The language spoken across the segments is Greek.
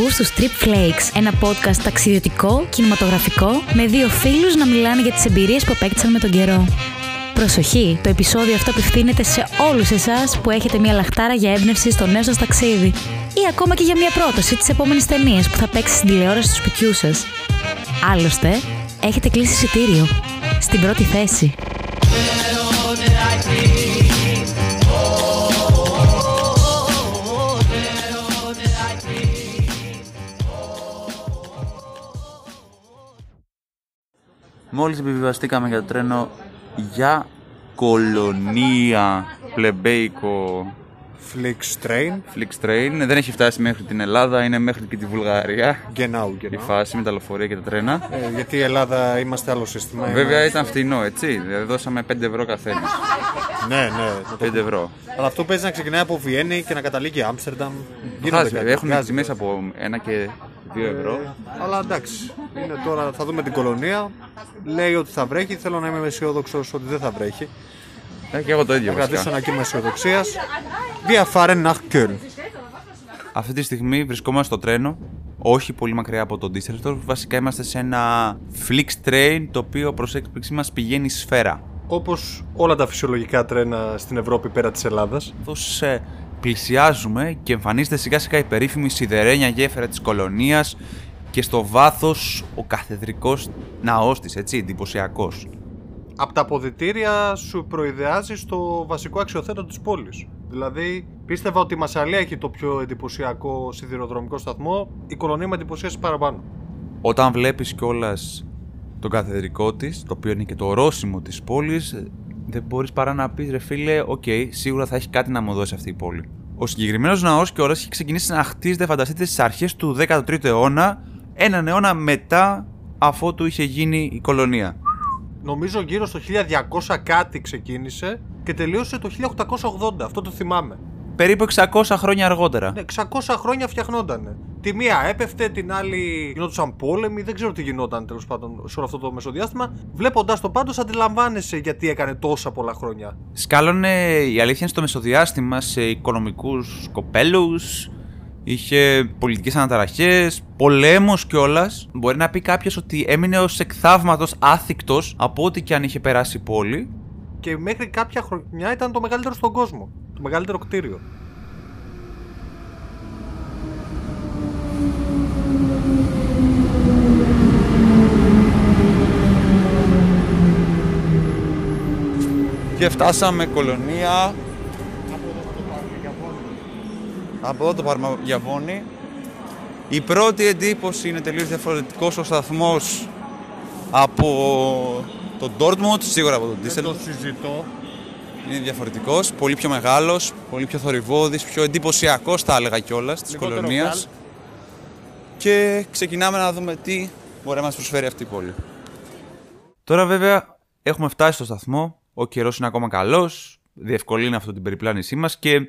Ακούς τους Trip Flakes, ένα podcast ταξιδιωτικό, κινηματογραφικό, με δύο φίλους να μιλάνε για τις εμπειρίες που απέκτησαν με τον καιρό. Προσοχή, το επεισόδιο αυτό απευθύνεται σε όλους εσάς που έχετε μια λαχτάρα για έμπνευση στο νέο σας ταξίδι ή ακόμα και για μια πρόταση της επόμενης ταινίας που θα παίξει στην τηλεόραση του σπιτιού σας. Άλλωστε, έχετε κλείσει εισιτήριο. Στην πρώτη θέση. Μόλις επιβιβαστήκαμε για το τρένο για κολονία πλεμπέικο Flix Train. Flix Train. Δεν έχει φτάσει μέχρι την Ελλάδα, είναι μέχρι και τη Βουλγαρία. Genau, Η genau. φάση με τα λεωφορεία και τα τρένα. Ε, γιατί η Ελλάδα είμαστε άλλο σύστημα. Βέβαια ήταν φτηνό, έτσι. Δηλαδή δώσαμε 5 ευρώ καθένα. Ναι, ναι. 5 ευρώ. Αλλά αυτό παίζει να ξεκινάει από Βιέννη και να καταλήγει Άμστερνταμ. Χάζει, κάτι. Έχουν Βγάζει, τιμές από 1 και 2 ευρώ. Ε, Αλλά εντάξει. Είναι τώρα, θα δούμε την κολονία. Λέει ότι θα βρέχει. Θέλω να είμαι αισιόδοξος ότι δεν θα βρέχει. Ε, και εγώ το ίδιο Θα κρατήσω βασικά. ένα κύμα αισιοδοξίας. Wir fahren nach Köln. Αυτή τη στιγμή βρισκόμαστε στο τρένο, όχι πολύ μακριά από τον Düsseldorf. Βασικά είμαστε σε ένα Flix Train το οποίο προς έκπληξή μας πηγαίνει σφαίρα. Όπως όλα τα φυσιολογικά τρένα στην Ευρώπη πέρα της Ελλάδας. Καθώς ε, πλησιάζουμε και εμφανίζεται σιγά σιγά η περίφημη σιδερένια γέφυρα της κολονίας και στο βάθος ο καθεδρικός ναός της, έτσι, εντυπωσιακός. Από τα αποδητήρια σου προειδεάζει στο βασικό αξιοθέτο της πόλης. Δηλαδή, πίστευα ότι η Μασαλία έχει το πιο εντυπωσιακό σιδηροδρομικό σταθμό, η κολονία με εντυπωσίασε παραπάνω. Όταν βλέπεις κιόλας τον καθεδρικό της, το οποίο είναι και το ορόσημο της πόλης, ε, δεν μπορείς παρά να πεις ρε φίλε, οκ, σίγουρα θα έχει κάτι να μου δώσει αυτή η πόλη. Ο συγκεκριμένος ναός κιόλας έχει ξεκινήσει να χτίζεται, φανταστείτε, στις αρχές του 13ου αιώνα, έναν αιώνα μετά αφότου είχε γίνει η Κολωνία. Νομίζω γύρω στο 1200 κάτι ξεκίνησε και τελείωσε το 1880, αυτό το θυμάμαι. Περίπου 600 χρόνια αργότερα. Ναι, 600 χρόνια φτιαχνότανε. Τη μία έπεφτε, την άλλη γινόντουσαν πόλεμοι, δεν ξέρω τι γινόταν τέλος πάντων σε όλο αυτό το μεσοδιάστημα. Βλέποντάς το πάντως, αντιλαμβάνεσαι γιατί έκανε τόσα πολλά χρόνια. Σκάλωνε η αλήθεια είναι στο μεσοδιάστημα σε οικονομικούς κοπέλους, είχε πολιτικές αναταραχές, πολέμους κιόλας. Μπορεί να πει κάποιος ότι έμεινε ως εκθαύματος άθικτος από ό,τι και αν είχε περάσει η πόλη. Και μέχρι κάποια χρονιά ήταν το μεγαλύτερο στον κόσμο. Το μεγαλύτερο κτίριο. Και φτάσαμε κολονία. Από εδώ το πάρουμε για Βόνη. Η πρώτη εντύπωση είναι τελείως διαφορετικός ο σταθμός από τον Dortmund, σίγουρα από τον Düsseldorf. συζητώ. Είναι διαφορετικός, πολύ πιο μεγάλος, πολύ πιο θορυβόδης, πιο εντυπωσιακός θα έλεγα κιόλας της Λιγότερο κολονίας. Και ξεκινάμε να δούμε τι μπορεί να μας προσφέρει αυτή η πόλη. Τώρα βέβαια έχουμε φτάσει στο σταθμό, ο καιρός είναι ακόμα καλός, διευκολύνει αυτό την περιπλάνησή μας και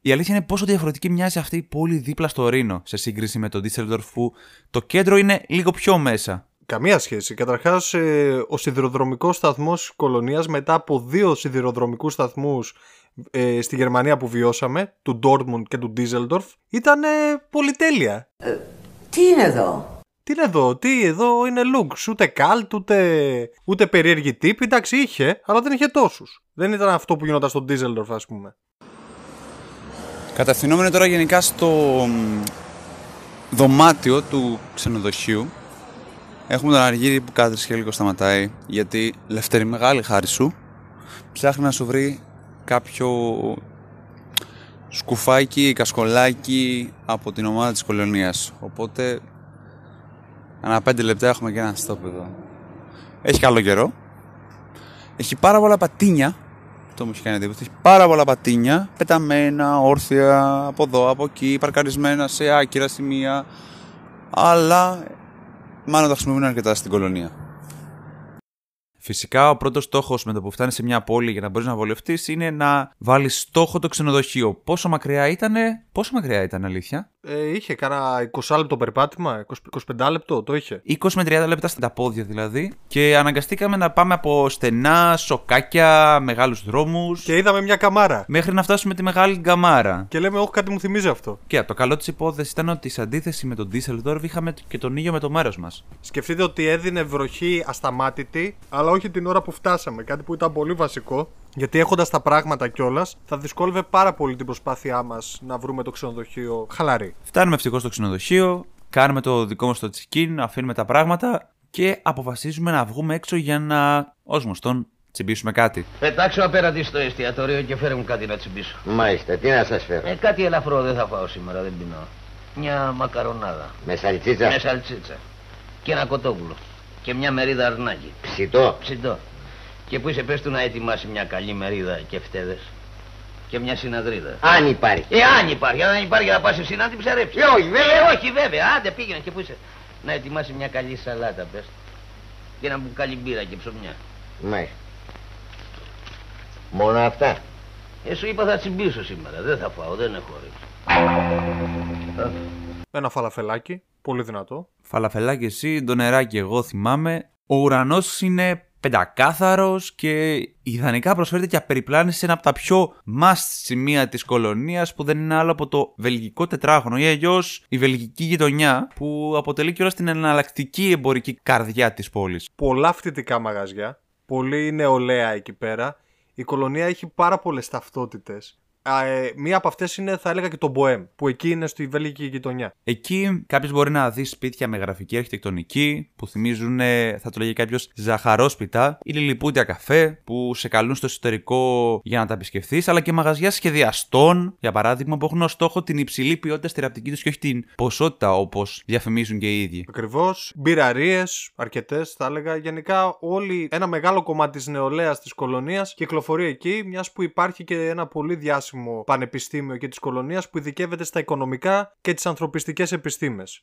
η αλήθεια είναι πόσο διαφορετική μοιάζει αυτή η πόλη δίπλα στο Ρήνο σε σύγκριση με τον Düsseldorf που το κέντρο είναι λίγο πιο μέσα. Καμία σχέση. Καταρχάς, ο σιδηροδρομικός σταθμός κολονίας μετά από δύο σιδηροδρομικούς σταθμούς ε, στη Γερμανία που βιώσαμε, του Dortmund και του Düsseldorf, ήταν ε, πολυτέλεια. Τι είναι εδώ; Τι είναι εδώ, τι εδώ είναι looks, ούτε καλτ, ούτε, ούτε περίεργη τύπη. Εντάξει, είχε, αλλά δεν είχε τόσους. Δεν ήταν αυτό που γινόταν στο Düsseldorf, ας πούμε. Κατευθυνόμενοι τώρα γενικά στο μ, δωμάτιο του ξενοδοχείου έχουμε τον Αργύρι που κάθεται και λίγο σταματάει γιατί Λευτέρη μεγάλη χάρη σου ψάχνει να σου βρει κάποιο σκουφάκι, κασκολάκι από την ομάδα της κολονίας οπότε ανά πέντε λεπτά έχουμε και ένα stop εδώ έχει καλό καιρό έχει πάρα πολλά πατίνια αυτό μου έχει κάνει εντύπωση. Έχει πάρα πολλά πατίνια, πεταμένα, όρθια, από εδώ, από εκεί, παρκαρισμένα σε άκυρα σημεία. Αλλά μάλλον τα χρησιμοποιούν αρκετά στην κολονία. Φυσικά, ο πρώτος στόχος με το που φτάνει σε μια πόλη για να μπορείς να βολευτείς είναι να βάλεις στόχο το ξενοδοχείο. Πόσο μακριά ήταν, πόσο μακριά ήταν, αλήθεια; Ε, είχε κάνα 20 λεπτό περπάτημα, 20, 25 λεπτό, το είχε. 20 με 30 λεπτά στα πόδια δηλαδή. Και αναγκαστήκαμε να πάμε από στενά, σοκάκια, μεγάλους δρόμους. Και είδαμε μια καμάρα. Μέχρι να φτάσουμε τη μεγάλη γκαμάρα. Και λέμε, Όχι, κάτι μου θυμίζει αυτό. Και το καλό της υπόθεσης ήταν ότι σε αντίθεση με τον Düsseldorf είχαμε και τον ήλιο με το μέρος μας. Σκεφτείτε ότι έδινε βροχή ασταμάτητη, αλλά όχι την ώρα που φτάσαμε. Κάτι που ήταν πολύ βασικό. Γιατί έχοντας τα πράγματα κιόλας, θα δυσκόλευε πάρα πολύ την προσπάθειά μας να βρούμε το ξενοδοχείο χαλαρή. Φτάνουμε ευτυχώς στο ξενοδοχείο, κάνουμε το δικό μας το τσικίν, αφήνουμε τα πράγματα και αποφασίζουμε να βγούμε έξω για να, ως γνωστόν, τσιμπήσουμε κάτι. Πετάξω απέναντι στο εστιατόριο και φέρε μου κάτι να τσιμπήσω. Μάλιστα, τι να σας φέρω; Ε, κάτι ελαφρό δεν θα φάω σήμερα, δεν πεινώ. Μια μακαρονάδα. Με σαλτσίτσα. Με σαλτσίτσα. Και ένα κοτόπουλο. Και μια μερίδα αρνάκι. Ψητό. Ψητό. Και που είσαι πες του να ετοιμάσει μια καλή μερίδα και φτέδες. Και μια συναδρίδα. Αν υπάρχει. Ε, αν υπάρχει, αν υπάρχει να πας εσύ να την ψαρέψεις. Ε, όχι, βέβαια. Ε, όχι, βέβαια. Άντε πήγαινε και που είσαι. Να ετοιμάσει μια καλή σαλάτα, πες. Και ένα μπουκάλι μπύρα και ψωμιά. Μάλιστα. Μόνο αυτά. Ε, σου είπα θα τσιμπήσω σήμερα. Δεν θα φάω, δεν έχω όρεξη. Ένα φαλαφελάκι, πολύ δυνατό. Φαλαφελάκι εσύ, το νεράκι εγώ θυμάμαι. Ο ουρανός είναι πεντακάθαρος και ιδανικά προσφέρεται και απεριπλάνηση σε ένα από τα πιο must σημεία της κολονίας που δεν είναι άλλο από το βελγικό τετράγωνο ή αλλιώς η βελγική γειτονιά που αποτελεί και όλα την εναλλακτική εμπορική καρδιά της πόλης. Πολλά φοιτητικά μαγαζιά, πολύ νεολαία εκεί πέρα. Η κολονία έχει πάρα πολλές ταυτότητες. Ε, μία από αυτές είναι, θα έλεγα, και το Μποέμ, που εκεί είναι στη βέλγικη γειτονιά. Εκεί κάποιος μπορεί να δει σπίτια με γραφική αρχιτεκτονική που θυμίζουν, ε, θα το λέγει κάποιος, ζαχαρόσπιτα ή λιλιπούτια καφέ που σε καλούν στο εσωτερικό για να τα επισκεφθείς, αλλά και μαγαζιά σχεδιαστών, για παράδειγμα, που έχουν ως στόχο την υψηλή ποιότητα στη ραπτική τους και όχι την ποσότητα όπως διαφημίζουν και οι ίδιοι. Ακριβώς. Μπειραρίες, αρκετές θα έλεγα. Γενικά, όλη ένα μεγάλο κομμάτι της νεολαίας της κολονίας κυκλοφορεί εκεί, μιας που υπάρχει και ένα πολύ διάσημο πανεπιστήμιο και της κολονίας που ειδικεύεται στα οικονομικά και τις ανθρωπιστικές επιστήμες.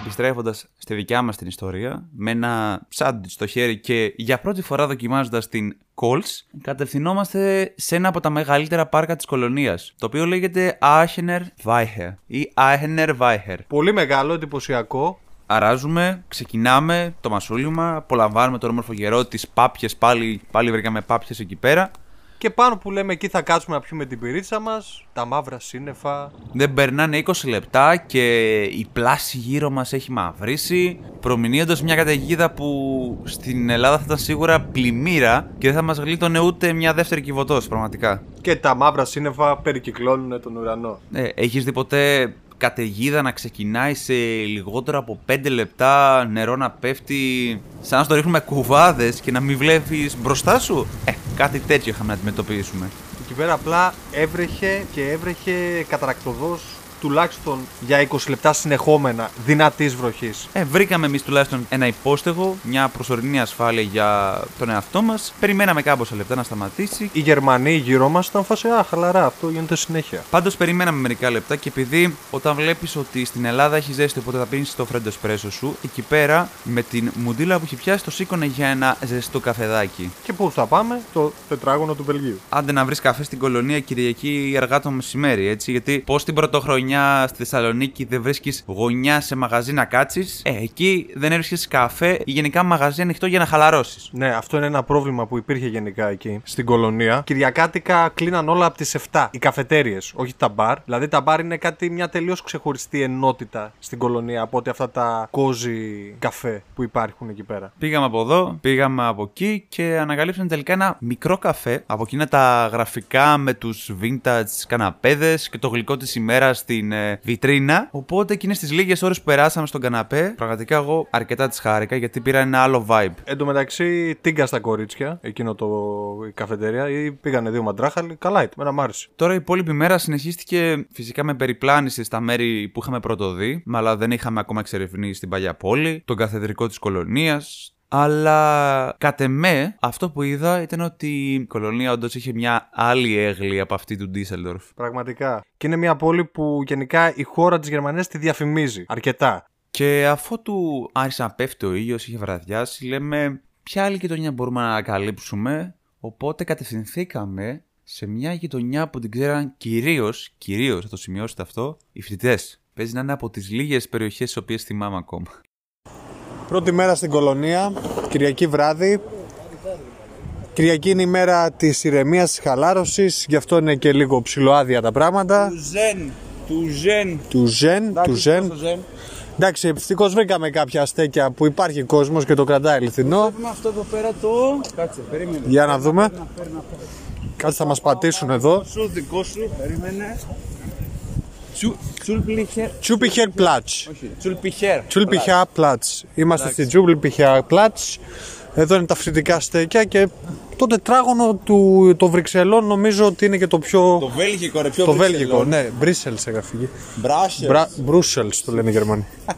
Επιστρέφοντας στη δικιά μας την ιστορία, με ένα σάντουιτς στο χέρι και για πρώτη φορά δοκιμάζοντας την Coles, κατευθυνόμαστε σε ένα από τα μεγαλύτερα πάρκα της κολονίας, το οποίο λέγεται Aachener Weiher ή Aachener Weiher. Πολύ μεγάλο, εντυπωσιακό. Αράζουμε, ξεκινάμε το μασούλημα, απολαμβάνουμε τον όμορφο καιρό, τις πάπιες πάλι, πάλι βρήκαμε πάπιες εκεί πέρα. Και πάνω που λέμε εκεί θα κάτσουμε να πιούμε την πυρίτσα μας, τα μαύρα σύννεφα. Δεν περνάνε 20 λεπτά και η πλάση γύρω μας έχει μαυρίσει, προμηνύοντας μια καταιγίδα που στην Ελλάδα θα ήταν σίγουρα πλημμύρα και δεν θα μας γλίτωνε ούτε μια δεύτερη κυβωτός, πραγματικά. Και τα μαύρα σύννεφα περικυκλώνουν τον ουρανό. Ε, έχεις δει ποτέ καταιγίδα να ξεκινάει σε λιγότερο από 5 λεπτά, νερό να πέφτει, σαν να στο ρίχνουμε κουβάδες και να μην βλέπεις μπροστά σου. Ε, κάτι τέτοιο είχαμε να αντιμετωπίσουμε. Εκεί πέρα απλά έβρεχε και έβρεχε καταρακτοδός τουλάχιστον για 20 λεπτά συνεχόμενα δυνατής βροχής. Ε, βρήκαμε εμείς τουλάχιστον ένα υπόστεγο, μια προσωρινή ασφάλεια για τον εαυτό μας. Περιμέναμε κάμποσα λεπτά να σταματήσει. Οι Γερμανοί γύρω μα ήταν φάση, Α, χαλαρά, αυτό γίνεται συνέχεια. Πάντως περιμέναμε μερικά λεπτά και επειδή όταν βλέπεις ότι στην Ελλάδα έχει ζέστη, οπότε θα πίνεις το φρέντο εσπρέσο σου, εκεί πέρα με την μουντίλα που έχει πιάσει το σήκωνε για ένα ζεστό καφεδάκι. Και πού θα πάμε, το τετράγωνο του Βελγίου. Άντε να βρεις καφέ στην κολονία Κυριακή αργά το μεσημέρι, έτσι. Γιατί πώς την πρωτοχρονιά στη Θεσσαλονίκη δεν βρίσκεις γωνιά σε μαγαζί να κάτσεις, ε, εκεί δεν έβρισκε καφέ ή γενικά μαγαζί ανοιχτό για να χαλαρώσεις. Ναι, αυτό είναι ένα πρόβλημα που υπήρχε γενικά εκεί στην κολονία. Κυριακάτικα κλείναν όλα από τις 7. Οι καφετέρειε, όχι τα μπαρ. Δηλαδή τα μπαρ είναι κάτι μια τελείως ξεχωριστή ενότητα στην κολονία από ότι αυτά τα κόζι καφέ που υπάρχουν εκεί πέρα. Πήγαμε από εδώ, πήγαμε από εκεί και ανακαλύψαμε τελικά ένα μικρό καφέ από εκείνα τα γραφικά με τους vintage καναπέδες και το γλυκό της ημέρας στην ε, βιτρίνα. Οπότε εκείνε τι λίγες ώρες που περάσαμε στον καναπέ, πραγματικά εγώ αρκετά τι χάρηκα γιατί πήρα ένα άλλο vibe. Εν τω μεταξύ, τίγκα στα κορίτσια, εκείνο το η καφετέρια, ή πήγανε δύο μαντράχαλοι. Καλά ήταν, μένα μ' άρεσε. Τώρα η υπόλοιπη μέρα συνεχίστηκε φυσικά με περιπλάνηση στα μέρη που είχαμε πρώτο δει, αλλά δεν είχαμε ακόμα εξερευνήσει την παλιά πόλη, τον καθεδρικό της κολονίας, αλλά κατ' εμέ αυτό που είδα ήταν ότι η κολονία όντως είχε μια άλλη έγλη από αυτή του Ντίσσελντορφ. Πραγματικά. Και είναι μια πόλη που γενικά η χώρα της Γερμανίας τη διαφημίζει αρκετά. Και αφού του άρχισε να πέφτει ο ήλιος, είχε βραδιάσει, λέμε ποια άλλη γειτονιά μπορούμε να ανακαλύψουμε; Οπότε κατευθυνθήκαμε σε μια γειτονιά που την ξέραν κυρίως, κυρίως θα το σημειώσετε αυτό, οι φοιτητές. Παίζει να είναι από τις λίγες περιοχές τι οποίες θυμάμαι ακόμα. Πρώτη μέρα στην κολονία, Κυριακή βράδυ. Κυριακή είναι η μέρα της ηρεμίας, της χαλάρωσης, γι' αυτό είναι και λίγο ψηλοάδια τα πράγματα. Ζεν, του Ζεν. Του ζεν, του ζεν. Ζεν. Εντάξει, ευτυχώς βρήκαμε κάποια στέκια που υπάρχει κόσμος και το κρατάει αληθινό. Έχουμε αυτό εδώ πέρα το. Κάτσε, περίμενε. Για να δούμε. Κάτι θα μας πατήσουν εδώ. Σου δικό σου, περίμενε. Τσου, τσουλπιχέρ. Τσούπιχερ Πλάτς. Όχι, τσουλπιχέρ. Τσουλπιχιά Πλάτς. Είμαστε στη Τσουλπιχιά Πλάτς. Εδώ είναι τα φυτικά στέκια και το τετράγωνο του των Βρυξελών νομίζω ότι είναι και το πιο... Το Βέλγικο, ρε, πιο Το Βέλγικο, ναι, Μπρίσελς έγραφε εκεί. Μπράσερ. Μπρα... Μπρούσελς το λένε οι Γερμανοί.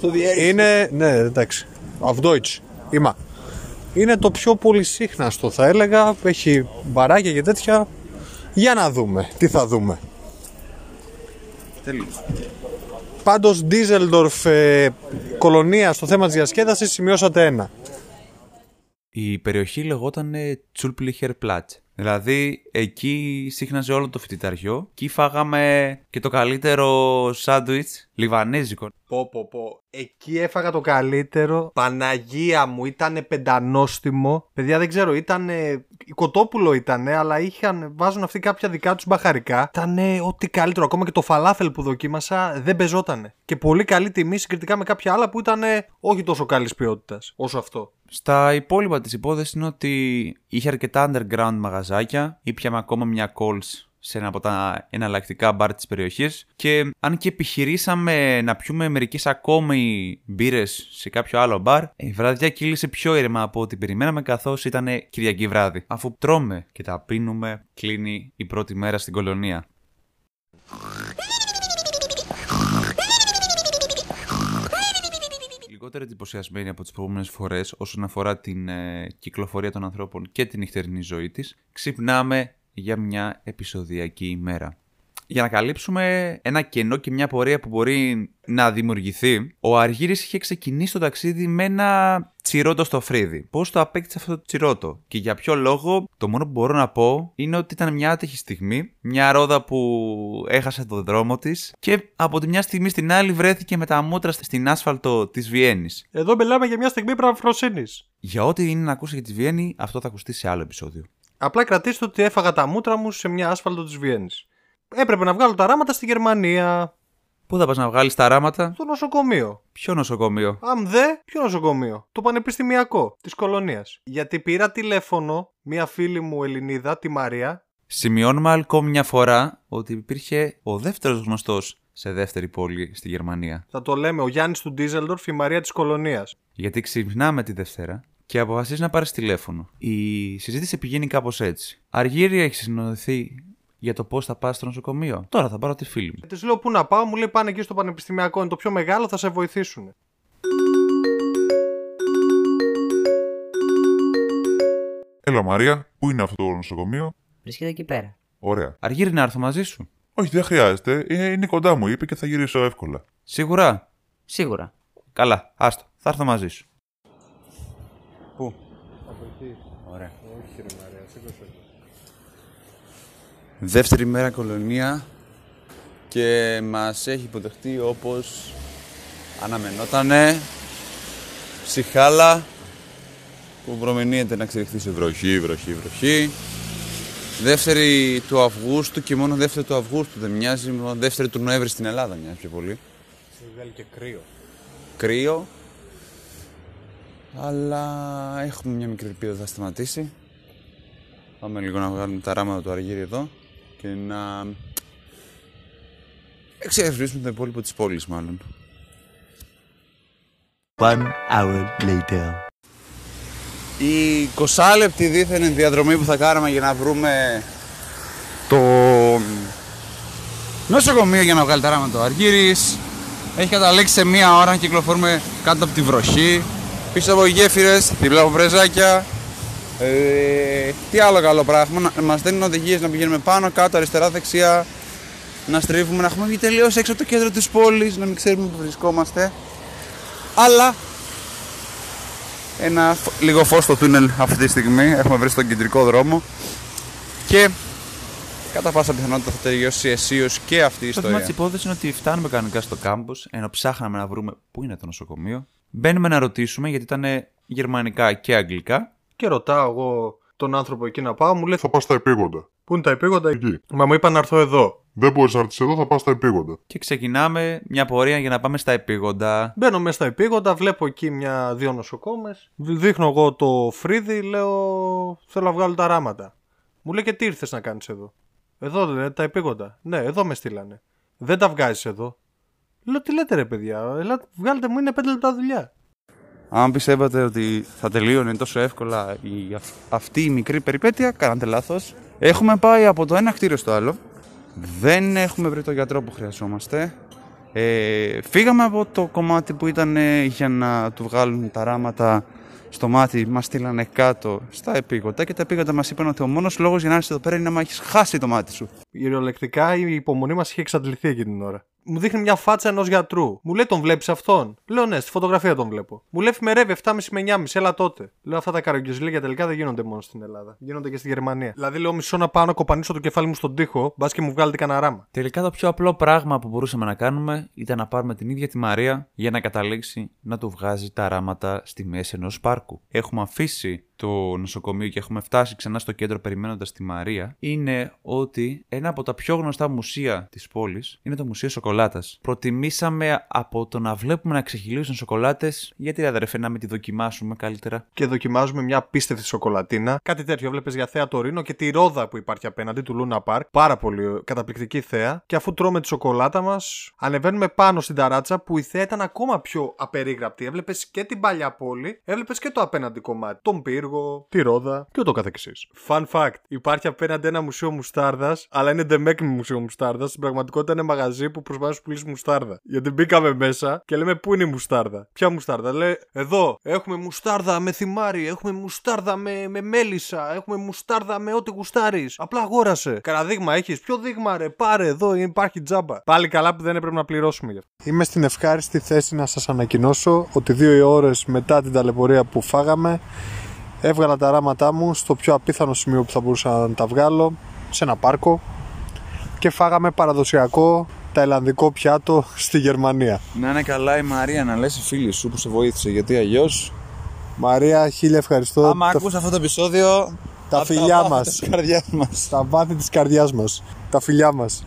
Το διέρη. Είναι, ναι, εντάξει. Auf Deutsch. Είμα. Είναι το πιο πολυσύχναστο θα έλεγα. Έχει μπαράκια και τέτοια. Για να δούμε. Τι θα δούμε. Τέλειος. Πάντως Ντίζελντορφ ε, κολονία στο θέμα της διασκέδασης σημειώσατε ένα. Η περιοχή λεγόταν Τσουλπλιχερ Πλάτ. Δηλαδή εκεί σύχναζε όλο το φοιτηταριό. Εκεί φάγαμε και το καλύτερο σάντουιτς λιβανέζικο. Πω πω πω. Εκεί έφαγα το καλύτερο. Παναγία μου, ήταν πεντανόστιμο. Παιδιά δεν ξέρω, ήταν. Κοτόπουλο ήταν, αλλά είχαν, βάζουν αυτοί κάποια δικά τους μπαχαρικά. Ήταν ό,τι καλύτερο. Ακόμα και το φαλάφελ που δοκίμασα δεν πεζότανε. Και πολύ καλή τιμή συγκριτικά με κάποια άλλα που ήταν όχι τόσο καλής ποιότητας όσο αυτό. Στα υπόλοιπα της υπόθεσης είναι ότι είχε αρκετά underground μαγαζάκια, ήπιαμε ακόμα μια calls σε ένα από τα εναλλακτικά μπαρ της περιοχής και αν και επιχειρήσαμε να πιούμε μερικές ακόμη μπύρες σε κάποιο άλλο μπαρ, η βραδιά κύλησε πιο ήρεμα από ό,τι περιμέναμε καθώς ήταν Κυριακή βράδυ. Αφού τρώμε και τα πίνουμε, κλείνει η πρώτη μέρα στην κολονία. Λιγότερο εντυπωσιασμένη από τις προηγούμενες φορές όσον αφορά την ε, κυκλοφορία των ανθρώπων και την νυχτερινή ζωή της, ξυπνάμε για μια επεισοδιακή ημέρα. Για να καλύψουμε ένα κενό και μια πορεία που μπορεί να δημιουργηθεί, ο Αργύρης είχε ξεκινήσει το ταξίδι με ένα τσιρότο στο φρύδι. Πώς το απέκτησε αυτό το τσιρότο; Και για ποιο λόγο, το μόνο που μπορώ να πω είναι ότι ήταν μια άτυχη στιγμή, μια ρόδα που έχασε το δρόμο της και από τη μια στιγμή στην άλλη βρέθηκε με τα μούτρα στην άσφαλτο της Βιέννης. Εδώ μιλάμε για μια στιγμή πραγφροσύνη. Για ό,τι είναι να ακούσει για τη Βιέννη, αυτό θα ακουστεί σε άλλο επεισόδιο. Απλά κρατήστε ότι έφαγα τα μούτρα μου σε μια άσφαλτο της Βιέννης. Έπρεπε να βγάλω τα ράματα στη Γερμανία. Πού θα πας να βγάλεις τα ράματα, Στο νοσοκομείο. ποιο νοσοκομείο; Αμ δε, ποιο νοσοκομείο; Το πανεπιστημιακό της κολονίας. Γιατί πήρα τηλέφωνο μια φίλη μου Ελληνίδα, τη Μαρία. Σημειώνουμε ακόμη μια φορά ότι υπήρχε ο δεύτερος γνωστός σε δεύτερη πόλη στη Γερμανία. Θα το λέμε ο Γιάννης του Ντίζελντορφ, η Μαρία της κολονίας. Γιατί ξυπνάμε τη Δευτέρα και αποφασίζεις να πάρεις τηλέφωνο. Η συζήτηση πηγαίνει κάπως έτσι. Αργύρι έχεις συνοδευτεί για το πώς θα πας στο νοσοκομείο. Τώρα θα πάρω τη φίλη μου. Της λέω πού να πάω, μου λέει πάνε εκεί στο πανεπιστημιακό, είναι το πιο μεγάλο, θα σε βοηθήσουν. Έλα Μαρία, πού είναι αυτό το νοσοκομείο; Βρίσκεται εκεί πέρα. Ωραία. Αργύρι να έρθω μαζί σου. Όχι, δεν χρειάζεται. Ε, Είναι κοντά μου, είπε και θα γυρίσω εύκολα. Σίγουρα. Σίγουρα. Καλά, άστο. Θα έρθω μαζί σου. Πού; Ωραία. Δεύτερη μέρα κολονία και μας έχει υποδεχτεί όπως αναμενότανε ψυχάλα που προμηνύεται να εξελιχθεί σε βροχή, βροχή, βροχή. Δεύτερη του Αυγούστου και μόνο δεύτερη του Αυγούστου δεν μοιάζει, μόνο δεύτερη του Νοέμβρη στην Ελλάδα μοιάζει πιο πολύ. Βγάλει και κρύο. κρύο. Αλλά έχουμε μια μικρή ελπίδα ότι θα σταματήσει. Πάμε λίγο να βγάλουμε τα ράματα του Αργύρι εδώ και να εξερευνήσουμε το υπόλοιπο της πόλης μάλλον. One hour later. Η 20 λεπτή δίθεν διαδρομή που θα κάναμε για να βρούμε το νοσοκομείο για να βγάλει τα ράματα του Αργύρης έχει καταλήξει σε μία ώρα να κυκλοφορούμε κάτω από τη βροχή πίσω από γέφυρες, δίπλα από βρεζάκια ε, τι άλλο καλό πράγμα, να, μας δίνουν οδηγίες να πηγαίνουμε πάνω, κάτω, αριστερά, δεξιά να στρίβουμε, να έχουμε βγει τελείως έξω από το κέντρο της πόλης, να μην ξέρουμε που βρισκόμαστε αλλά ένα φ- λίγο φως στο τούνελ αυτή τη στιγμή. Έχουμε βρει στον κεντρικό δρόμο. Και κατά πάσα πιθανότητα θα τελειώσει αισίως και αυτή η Το θέμα ιστορία. της υπόθεσης είναι ότι φτάνουμε κανονικά στο κάμπο, ενώ ψάχναμε να βρούμε πού είναι το νοσοκομείο. Μπαίνουμε να ρωτήσουμε, γιατί ήταν γερμανικά και αγγλικά. Και ρωτάω εγώ τον άνθρωπο εκεί να πάω, μου λέει Θα πας στα επίγοντα. Πού είναι τα επίγοντα; Εκεί. Μα μου είπαν να έρθω εδώ. Δεν μπορείς να έρθεις εδώ, θα πας στα επίγοντα. Και ξεκινάμε μια πορεία για να πάμε στα επίγοντα. Μπαίνω μέσα στα επίγοντα, βλέπω εκεί μια-δύο νοσοκόμες. Δείχνω εγώ το φρύδι, λέω θέλω να βγάλω τα ράματα. Μου λέει και τι ήρθες να κάνεις εδώ; Εδώ λένε τα επίγοντα. Ναι, εδώ με στείλανε. Δεν τα βγάζεις εδώ. Λέω τι λέτε ρε παιδιά, ελάτε, βγάλτε μου είναι πέντε λεπτά δουλειά. Αν πιστεύατε ότι θα τελείωνε τόσο εύκολα η, αυ- αυτή η μικρή περιπέτεια, κάνατε λάθος. Έχουμε πάει από το ένα κτίριο στο άλλο. Δεν έχουμε βρει το γιατρό που χρειαζόμαστε. Ε, φύγαμε από το κομμάτι που ήταν ε, για να του βγάλουν τα ράματα στο μάτι. Μας στείλανε κάτω στα επίγοντα και τα επίγοντα μας είπαν ότι ο μόνος λόγος για να είσαι εδώ πέρα είναι να έχεις χάσει το μάτι σου. Κυριολεκτικά η υπομονή μας είχε εξαντληθεί εκείνη την ώρα. Μου δείχνει μια φάτσα ενός γιατρού. Μου λέει τον βλέπεις αυτόν; Λέω ναι, στη φωτογραφία τον βλέπω. Μου λέει εφημερεύει 7,5 με 9,5, έλα τότε. Λέω αυτά τα καρογκιόζηλια τελικά δεν γίνονται μόνο στην Ελλάδα. Γίνονται και στη Γερμανία. Δηλαδή λέω μισό να πάω να κοπανίσω το κεφάλι μου στον τοίχο, μπας και μου βγάλετε κανένα ράμα. Τελικά το πιο απλό πράγμα που μπορούσαμε να κάνουμε ήταν να πάρουμε την ίδια τη Μαρία για να καταλήξει να του βγάζει τα ράματα στη μέση ενός πάρκου. Έχουμε αφήσει το νοσοκομείο και έχουμε φτάσει ξανά στο κέντρο περιμένοντας τη Μαρία. Είναι ότι ένα από τα πιο γνωστά μουσεία της πόλης είναι το Μουσείο Σοκολάτας. Προτιμήσαμε από το να βλέπουμε να ξεχυλίζουν σοκολάτες, γιατί αδερφέ να μην τη δοκιμάσουμε καλύτερα. Και δοκιμάζουμε μια απίστευτη σοκολατίνα. Κάτι τέτοιο έβλεπε για θέα το Ρήνο και τη ρόδα που υπάρχει απέναντι του Λούνα Πάρκ. Πάρα πολύ ε, καταπληκτική θέα. Και αφού τρώμε τη σοκολάτα μας, ανεβαίνουμε πάνω στην ταράτσα που η θέα ήταν ακόμα πιο απερίγραπτη. Έβλεπες και την παλιά πόλη, έβλεπες και το απέναντι κομμάτι. Τον πύργο, τη ρόδα και ούτω καθεξής. Fun fact: υπάρχει απέναντι ένα μουσείο μουστάρδας, αλλά είναι ντεμέκμι μουσείο μουστάρδας. Στην πραγματικότητα είναι μαγαζί που προσπαθεί να σου πουλήσει μουστάρδα. Γιατί μπήκαμε μέσα και λέμε πού είναι η μουστάρδα; Ποια μουστάρδα; Λέει εδώ έχουμε μουστάρδα με θυμάρι, έχουμε μουστάρδα με, με μέλισσα, έχουμε μουστάρδα με ό,τι γουστάρεις. Απλά αγόρασε. Κανένα δείγμα έχεις; Ποιο δείγμα ρε, πάρε εδώ, υπάρχει τζάμπα. Πάλι καλά που δεν έπρεπε να πληρώσουμε γι' αυτό. Είμαι στην ευχάριστη θέση να σας ανακοινώσω ότι δύο ώρες μετά την ταλαιπωρία που φάγαμε, έβγαλα τα ράματά μου στο πιο απίθανο σημείο που θα μπορούσα να τα βγάλω, σε ένα πάρκο και φάγαμε παραδοσιακό ταϊλανδικό πιάτο στη Γερμανία. Να είναι καλά η Μαρία να λες η φίλη σου που σε βοήθησε, γιατί αλλιώ. Μαρία, χίλια ευχαριστώ. Άμα Τα- ακούς αυτό το επεισόδιο, τα απ' φιλιά βάθη μας. της καρδιάς μας. Τα βάθη της καρδιάς μας. Τα φιλιά μας.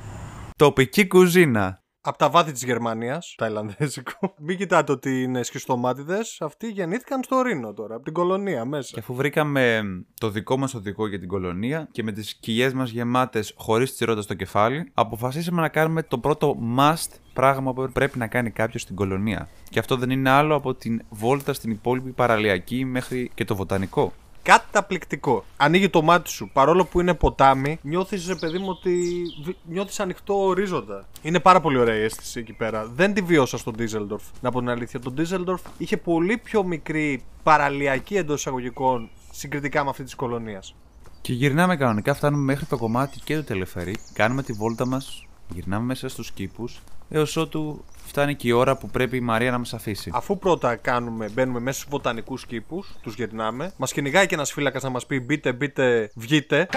Τοπική κουζίνα. Από τα βάθη της Γερμανίας, ταϊλανδέζικο. Μην κοιτάτε ότι είναι σχιστομάτιδες. Αυτοί γεννήθηκαν στο Ρήνο τώρα, από την κολονία μέσα. Και αφού βρήκαμε το δικό μας οδηγό για την κολονία και με τις κοιλιές μας γεμάτες χωρίς τσιρότα στο κεφάλι, αποφασίσαμε να κάνουμε το πρώτο must πράγμα που πρέπει να κάνει κάποιος στην κολονία. Και αυτό δεν είναι άλλο από την βόλτα στην υπόλοιπη παραλιακή μέχρι και το βοτανικό. Καταπληκτικό. Ανοίγει το μάτι σου. Παρόλο που είναι ποτάμι, νιώθεις, ρε παιδί μου, ότι νιώθεις ανοιχτό ορίζοντα. Είναι πάρα πολύ ωραία η αίσθηση εκεί πέρα. Δεν τη βίωσα στο Ντίζελντορφ. Να πω την αλήθεια. Το Ντίζελντορφ είχε πολύ πιο μικρή παραλιακή εντός εισαγωγικών συγκριτικά με αυτή της κολονίας. Και γυρνάμε κανονικά, φτάνουμε μέχρι το κομμάτι και το τελεφερή, κάνουμε τη βόλτα μας, γυρνάμε μέσα στους κήπους, έως ότου φτάνει και η ώρα που πρέπει η Μαρία να μας αφήσει. Αφού πρώτα κάνουμε, μπαίνουμε μέσα στους βοτανικούς κήπους, τους γυρνάμε, μας κυνηγάει και ένας φύλακας να μας πει μπείτε, μπείτε, βγείτε.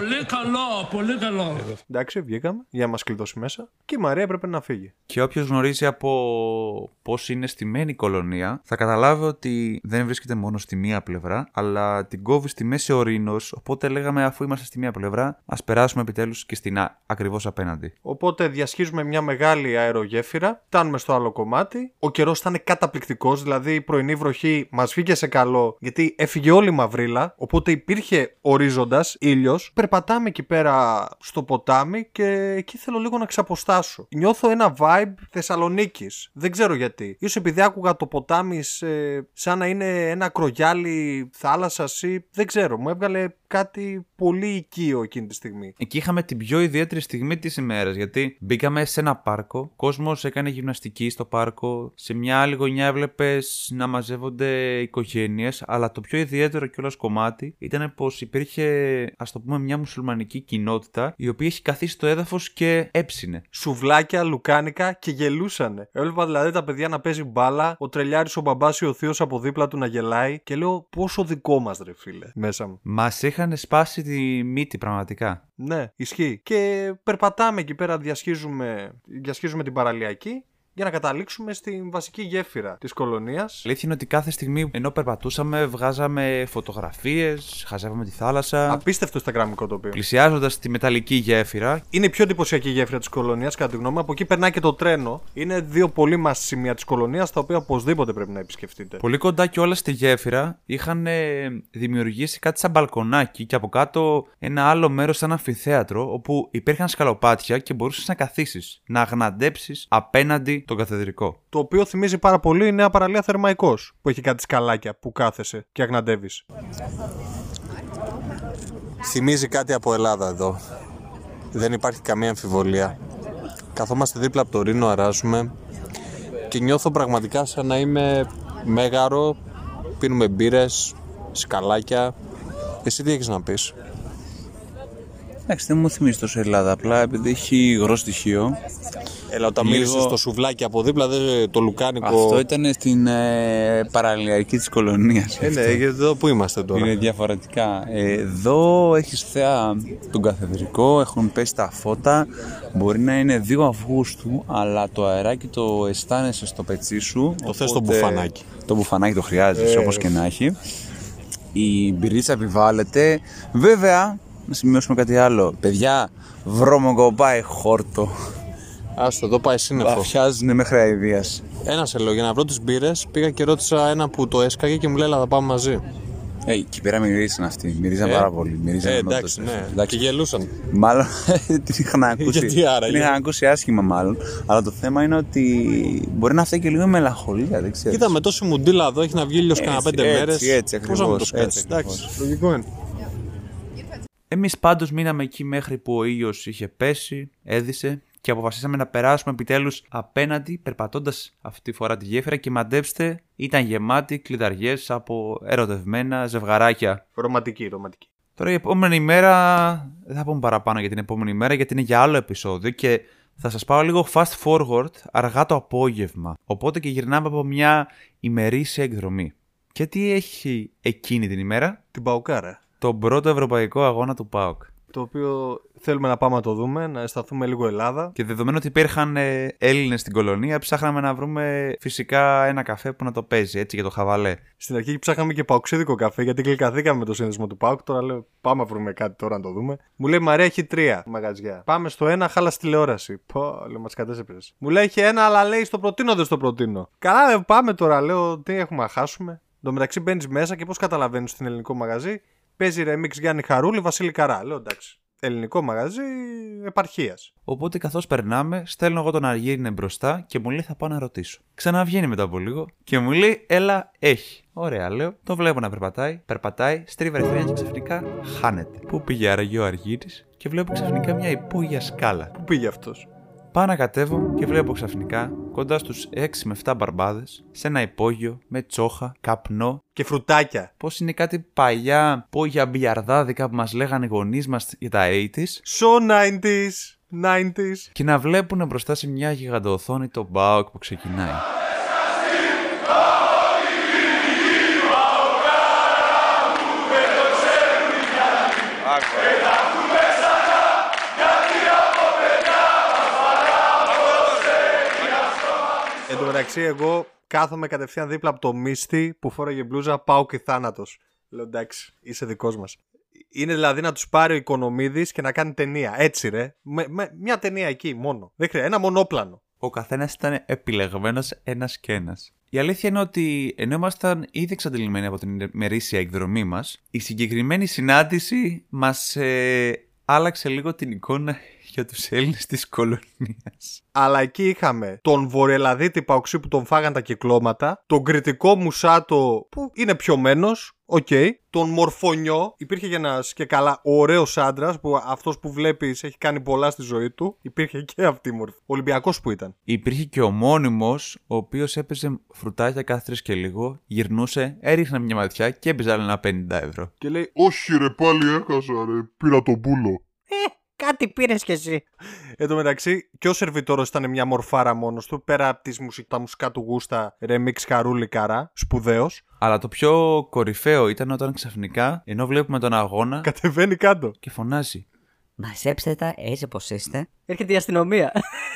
Πολύ καλό, πολύ καλό. Εντάξει, βγήκαμε για να μας κλειδώσει μέσα και η Μαρία έπρεπε να φύγει. Και όποιος γνωρίζει από πώς είναι στημένη η κολονία, θα καταλάβει ότι δεν βρίσκεται μόνο στη μία πλευρά, αλλά την κόβει στη μέση ο Ρήνος. Οπότε λέγαμε, αφού είμαστε στη μία πλευρά, ας περάσουμε επιτέλους και στην ακριβώς απέναντι. Οπότε διασχίζουμε μια μεγάλη αερογέφυρα, φτάνουμε στο άλλο κομμάτι. Ο καιρός ήταν καταπληκτικός, δηλαδή η πρωινή βροχή μας βγήκε σε καλό, γιατί έφυγε όλη η μαυρίλα. Οπότε υπήρχε ορίζοντας, ήλιος. Περπατάμε εκεί πέρα στο ποτάμι και εκεί θέλω λίγο να ξαποστάσω. Νιώθω ένα vibe Θεσσαλονίκης. Δεν ξέρω γιατί. σω επειδή άκουγα το ποτάμι σε, σαν να είναι ένα κρογιάλι θάλασσα ή δεν ξέρω. Μου έβγαλε κάτι πολύ οικείο εκείνη τη στιγμή. Εκεί είχαμε την πιο ιδιαίτερη στιγμή της ημέρας, γιατί μπήκαμε σε ένα πάρκο, κόσμος έκανε γυμναστική στο πάρκο, σε μια άλλη γωνιά έβλεπες να μαζεύονται οικογένειες, αλλά το πιο ιδιαίτερο κιόλας κομμάτι ήταν πως υπήρχε, ας το πούμε, μια μουσουλμανική κοινότητα η οποία έχει καθίσει στο έδαφος και έψινε. Σουβλάκια, λουκάνικα και γελούσανε. Έβλεπα δηλαδή τα παιδιά να παίζει μπάλα, ο τρελιάρης ο μπαμπάς ή ο θείος από δίπλα του να γελάει και λέω πόσο δικό μας ρε φίλε μέσα μου. Μας είχαν σπάσει τη μύτη πραγματικά. Ναι, ισχύει. Και περπατάμε εκεί πέρα, διασχίζουμε, διασχίζουμε την παραλιακή για να καταλήξουμε στην βασική γέφυρα της κολονίας. Αλήθεια είναι ότι κάθε στιγμή ενώ περπατούσαμε, βγάζαμε φωτογραφίες, χαζεύαμε τη θάλασσα. Απίστευτο Instagramικό τοπίο. Πλησιάζοντας τη μεταλλική γέφυρα. Είναι η πιο εντυπωσιακή γέφυρα της κολονίας, κατά τη γνώμη μου. Από εκεί περνάει και το τρένο. Είναι δύο πολύ μας σημεία της κολονίας, τα οποία οπωσδήποτε πρέπει να επισκεφτείτε. Πολύ κοντά και όλα στη γέφυρα είχαν ε, δημιουργήσει κάτι σαν μπαλκονάκι και από κάτω ένα άλλο μέρος σαν αμφιθέατρο όπου υπήρχαν σκαλοπάτια και μπορούσες να καθίσεις, να αγναντέψεις απέναντι τον καθεδρικό. Το οποίο θυμίζει πάρα πολύ η νέα παραλία Θερμαϊκός, που έχει κάτι σκαλάκια που κάθεσαι και αγναντεύεις. Θυμίζει κάτι από Ελλάδα εδώ. Δεν υπάρχει καμία αμφιβολία. Καθόμαστε δίπλα από το Ρήνο, αράζουμε και νιώθω πραγματικά σαν να είμαι μέγαρο, πίνουμε μπύρες, σκαλάκια. Εσύ τι έχεις να πεις; Εντάξει, δεν μου θυμίζει τόσο η Ελλάδα. Απλά επειδή έχει υγρό στοιχείο. Έλα, όταν Λίγο- μίλησες στο σουβλάκι από δίπλα, δεν, το λουκάνικο... Αυτό ήταν στην ε, παραλιακή της κολονίας. Ε, ναι, γιατί εδώ που είμαστε τώρα. Είναι διαφορετικά. Ε, Εδώ έχεις θέα τον καθεδρικό, έχουν πέσει τα φώτα. Μπορεί να είναι 2 Αυγούστου, αλλά το αεράκι το αισθάνεσαι στο πετσί σου. Το θες το οπότε μπουφανάκι. Το μπουφανάκι το χρειάζεσαι, Ε. όπως και να έχει. Η μπυρίτσα επιβάλλεται. Βέβαια, να σημειώσουμε κάτι άλλο. Παιδιά, βρώμοκοπάει χόρτο. Άστο, εδώ πάει σύννεφο. Βαθιάζουν μέχρι αηδίας. Ένα σε λέω, για να βρω τις μπύρες, πήγα και ρώτησα ένα που το έσκαγε και μου λέει: «Έλα, θα πάμε μαζί. Ε, εκεί πέρα μυρίζαν αυτοί. Μυρίζαν Ε. πάρα πολύ. Μυρίζαν Ε, όντως. εντάξει, ναι. Εντάξει. Και γελούσαν. Μάλλον την είχαν ακούσει. Γιατί άραγε; Την είχαν ακούσει άσχημα, μάλλον. Αλλά το θέμα είναι ότι μπορεί να φταίει και λίγο η μελαγχολία. Δεν ξέρω. Κοίτα με τόση μουντίλα εδώ, έχει να βγει ήλιος Έτσι, κανένα πέντε έτσι, μέρες. έτσι Πώς να μου το ακριβώς, σκάσει. έτσι Εντάξει, λογικό είναι. Εμείς πάντως μείναμε εκεί μέχρι που ο ήλιος είχε πέσει, έδισε και αποφασίσαμε να περάσουμε επιτέλους απέναντι περπατώντας αυτή τη φορά τη γέφυρα και μαντέψτε ήταν γεμάτη κλειδαριές από ερωτευμένα ζευγαράκια. Ρομαντική, ρομαντική. Τώρα η επόμενη μέρα δεν θα πούμε παραπάνω για την επόμενη μέρα γιατί είναι για άλλο επεισόδιο και θα σας πάω λίγο fast forward αργά το απόγευμα. Οπότε και γυρνάμε από μια ημερήσια εκδρομή. Και τι έχει εκείνη την ημέρα; Την Παουκάρα. Τον πρώτο ευρωπαϊκό αγώνα του ΠΑΟΚ. Το οποίο θέλουμε να πάμε να το δούμε, να αισθανθούμε λίγο Ελλάδα. Και δεδομένου ότι υπήρχαν ε, Έλληνες στην κολονία, ψάχναμε να βρούμε φυσικά ένα καφέ που να το παίζει έτσι για το χαβαλέ. Στην αρχή ψάχναμε και παουξίδικο καφέ γιατί γλυκαθήκαμε με το σύνδεσμο του Πάουκ. Τώρα λέω πάμε να βρούμε κάτι τώρα να το δούμε. Μου λέει Μαρία έχει τρία μαγαζιά. Πάμε στο ένα, χάλα τηλεόραση. Πω, λέω μας κατέσαι Μου λέει έχει ένα, αλλά λέει στο προτείνω, δεν στο προτείνω. Καλά, λέω, πάμε τώρα, λέω τι έχουμε να χάσουμε. Εν τω μεταξύ μπαίνεις μέσα και πώς καταλαβαίνεις στην ελληνικό μαγαζί. Παίζει remix Γιάννη Χαρούλη, Βασίλη Καρά. Λέω εντάξει. Ελληνικό μαγαζί επαρχίας. Οπότε καθώς περνάμε, στέλνω εγώ τον Αργύρινε μπροστά και μου λέει θα πάω να ρωτήσω. Ξαναβγαίνει μετά από λίγο και μου λέει έλα έχει. Ωραία, λέω. Το βλέπω να περπατάει, περπατάει, στρίβει αριστερά και ξαφνικά χάνεται. Πού πήγε άραγε ο Αργύρης και βλέπω ξαφνικά μια υπόγεια σκάλα. Πού πήγε αυτός; Πάω να κατέβω και βλέπω ξαφνικά κοντά στους 6 με 7 μπαρμπάδες σε ένα υπόγειο με τσόχα, καπνό Και φρουτάκια. Πώς είναι κάτι παλιά πόγια μπιαρδάδικα που μας λέγανε οι γονείς μας για τα 80s So 90s. 90s. και να βλέπουν μπροστά σε μια γιγαντοοθόνη το Μπάουκ που ξεκινάει. Μεταξύ, εγώ κάθομαι κατευθείαν δίπλα από το μίστη που φόραγε μπλούζα Πάω και θάνατος. Λέω εντάξει, είσαι δικός μας. Είναι δηλαδή να τους πάρει ο Οικονομίδης και να κάνει ταινία. Έτσι, ρε. Με, με- μια ταινία εκεί μόνο. Δεν χρειάζεται. Ένα μονόπλανο. Ο καθένας ήταν επιλεγμένος ένας και ένας. Η αλήθεια είναι ότι ενώ ήμασταν ήδη εξαντλημένοι από την ημερήσια εκδρομή μας, η συγκεκριμένη συνάντηση μας ε, άλλαξε λίγο την εικόνα για τους Έλληνες της Κολωνίας. Αλλά εκεί είχαμε τον Βορειοελλαδίτη Παοκτσή που τον φάγαν τα κυκλώματα, τον Κρητικό Μουσάτο που είναι πιωμένος, οκ, τον Μορφωνιό, υπήρχε και ένα και καλά ωραίος άντρας που αυτός που βλέπεις έχει κάνει πολλά στη ζωή του. Υπήρχε και αυτή η μορφή. Ολυμπιακός που ήταν. Υπήρχε και ο μόνιμος, ο οποίος έπαιζε φρουτάκια κάθε τρεις και λίγο, γυρνούσε, έριχνε μια ματιά και έπαιζε άλλο ένα 50 ευρώ. Και λέει, Όχι ρε, πάλι έχασα ρε. Πήρα τον πούλο. Κάτι πήρες κι εσύ. Εν τω μεταξύ, και ο Σερβιτόρος ήταν μια μορφάρα μόνος του. Πέρα από τις μουσικ, τα μουσικά του γούστα, ρεμίξ χαρούλη καρά, σπουδαίος. Αλλά το πιο κορυφαίο ήταν όταν ξαφνικά, ενώ βλέπουμε τον αγώνα Κατεβαίνει κάτω. και φωνάζει. Μαζέψτε τα έτσι όπως είστε. Έρχεται η αστυνομία.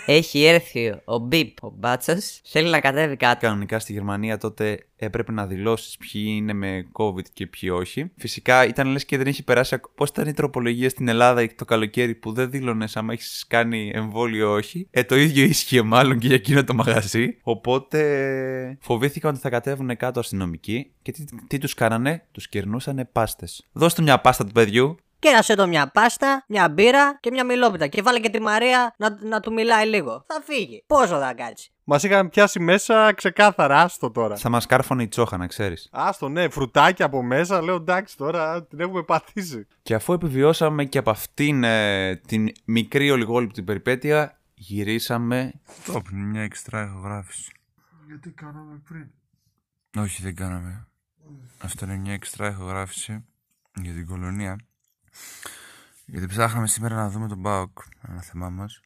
Έχει έρθει ο Μπίπ, ο μπάτσο. Θέλει να κατέβει κάτω. Κανονικά στη Γερμανία τότε έπρεπε να δηλώσεις ποιοι είναι με COVID και ποιοι όχι. Φυσικά ήταν λες και δεν έχει περάσει. Πώς ήταν η τροπολογία στην Ελλάδα το καλοκαίρι που δεν δήλωνες άμα έχεις κάνει εμβόλιο ή όχι. Ε, το ίδιο ίσχυε μάλλον και για εκείνο το μαγαζί. Οπότε φοβήθηκαν ότι θα κατέβουν κάτω αστυνομικοί και τι, τι τους κάνανε, τους κερνούσαν πάστες. Δώστε μια πάστα του παιδιού, Κέρασε το μια πάστα, μια μπύρα και μια μιλόπιτα. Και βάλε και τη Μαρία να, να του μιλάει λίγο. Θα φύγει. Πόσο θα κάτσει. Μας είχαν πιάσει μέσα ξεκάθαρα, άστο τώρα. θα μας κάρφωνε η τσόχα, να ξέρεις. Άστο, ναι, φρουτάκια από μέσα. Λέω εντάξει τώρα, την έχουμε πατήσει. Και αφού επιβιώσαμε και από αυτήν ε, την μικρή ολιγόλυπτη περιπέτεια, γυρίσαμε. Το μια εξτρά ηχογράφηση. Γιατί κάναμε πριν; Όχι, δεν κάναμε. Αυτό είναι μια εξτρά ηχογράφηση για την κολονία. Γιατί ψάχναμε σήμερα να δούμε τον Μπάουκ, ένα θεμά μας.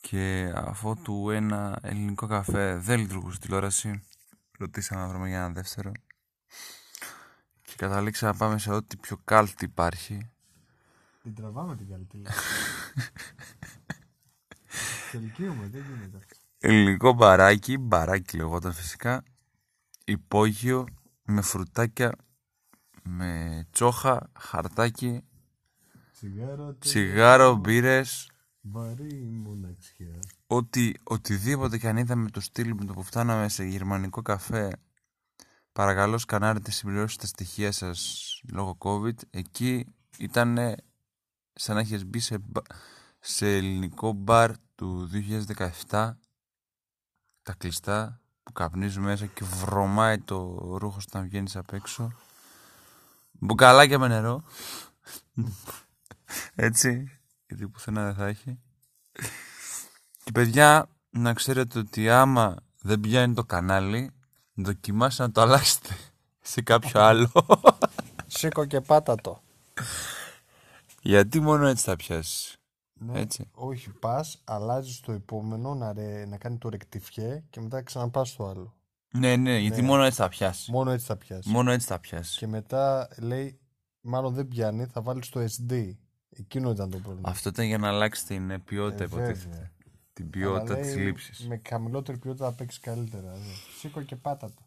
Και αφού του ένα ελληνικό καφέ δεν λειτουργούσε στη τηλεόραση, ρωτήσαμε να βρούμε για ένα δεύτερο. Και καταλήξαμε να πάμε σε ό,τι πιο κάλτη υπάρχει. Την τραβάμε την καλή Τελικίουμε, δεν γίνεται. Ελληνικό μπαράκι, μπαράκι λεγόταν φυσικά, υπόγειο με φρουτάκια, με τσόχα, χαρτάκι, Τσιγάρο, τσιγάρο, μπύρες, βαρύ μοναξιά. ότι οτιδήποτε και αν είδαμε το στυλ με το που φτάναμε σε γερμανικό καφέ παρακαλώ σκανάρετε συμπληρώσετε τα στοιχεία σας λόγω COVID. Εκεί ήταν σαν να έχεις μπει σε, μπα- σε ελληνικό μπαρ του 2017 τα κλειστά που καπνίζουν μέσα και βρωμάει το ρούχο σου όταν βγαίνεις απ' έξω μπουκαλάκια με νερό έτσι γιατί πουθενά δεν θα έχει και παιδιά, να ξέρετε ότι άμα δεν πιάνει το κανάλι, δοκιμάστε να το αλλάξετε σε κάποιο άλλο. Σήκω και πάτα το. Γιατί μόνο έτσι θα πιάσεις. Ναι, Έτσι. Όχι, πας, αλλάζεις το επόμενο να, ρε, να κάνει το ρεκτιφιέ και μετά ξαναπάς στο άλλο. Ναι, ναι, γιατί Ναι. μόνο έτσι θα πιάσει. Μόνο έτσι θα πιάσει. Μόνο έτσι θα πιάσει. Και μετά λέει, μάλλον δεν πιάνει, θα βάλει το SD. Εκείνο ήταν το πρόβλημα. Αυτό ήταν για να αλλάξει την ε, ποιότητα, Ε, υποτίθεται. βέβαια. Την ποιότητα Αλλά της λέει, λήψης. Με χαμηλότερη ποιότητα θα παίξεις καλύτερα. δε. Σήκω και πάτα το.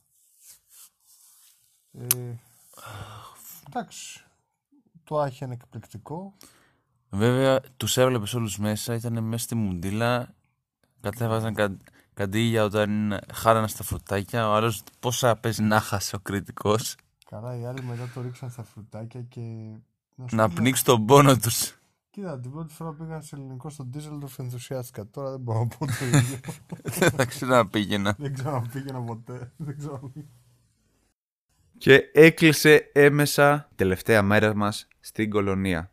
Ε, εντάξει. Το Άχι είναι εκπληκτικό. Βέβαια, τους έβλεπες όλους μέσα, ήταν μέσα στη μουντίλα. Κατέβαζαν κα, καντήλια όταν χάρανε στα φρουτάκια. Ο άλλος πόσα παίζει να χάσει ο κριτικός. Καλά, οι άλλοι μετά το ρίξαν στα φρουτάκια και. σου Να πω, πνίξει τον πόνο τους. Κοίτα, την πρώτη φορά πήγα σε ελληνικό στον Ντίζελντορφ ενθουσιάστηκα. Τώρα δεν μπορώ να πω το ίδιο. Δεν θα ξαναπήγαινα. δεν ξαναπήγαινα ποτέ. Δεν ξαναπήγαινα. Και έκλεισε έμεσα τελευταία μέρα μας στην κολονία.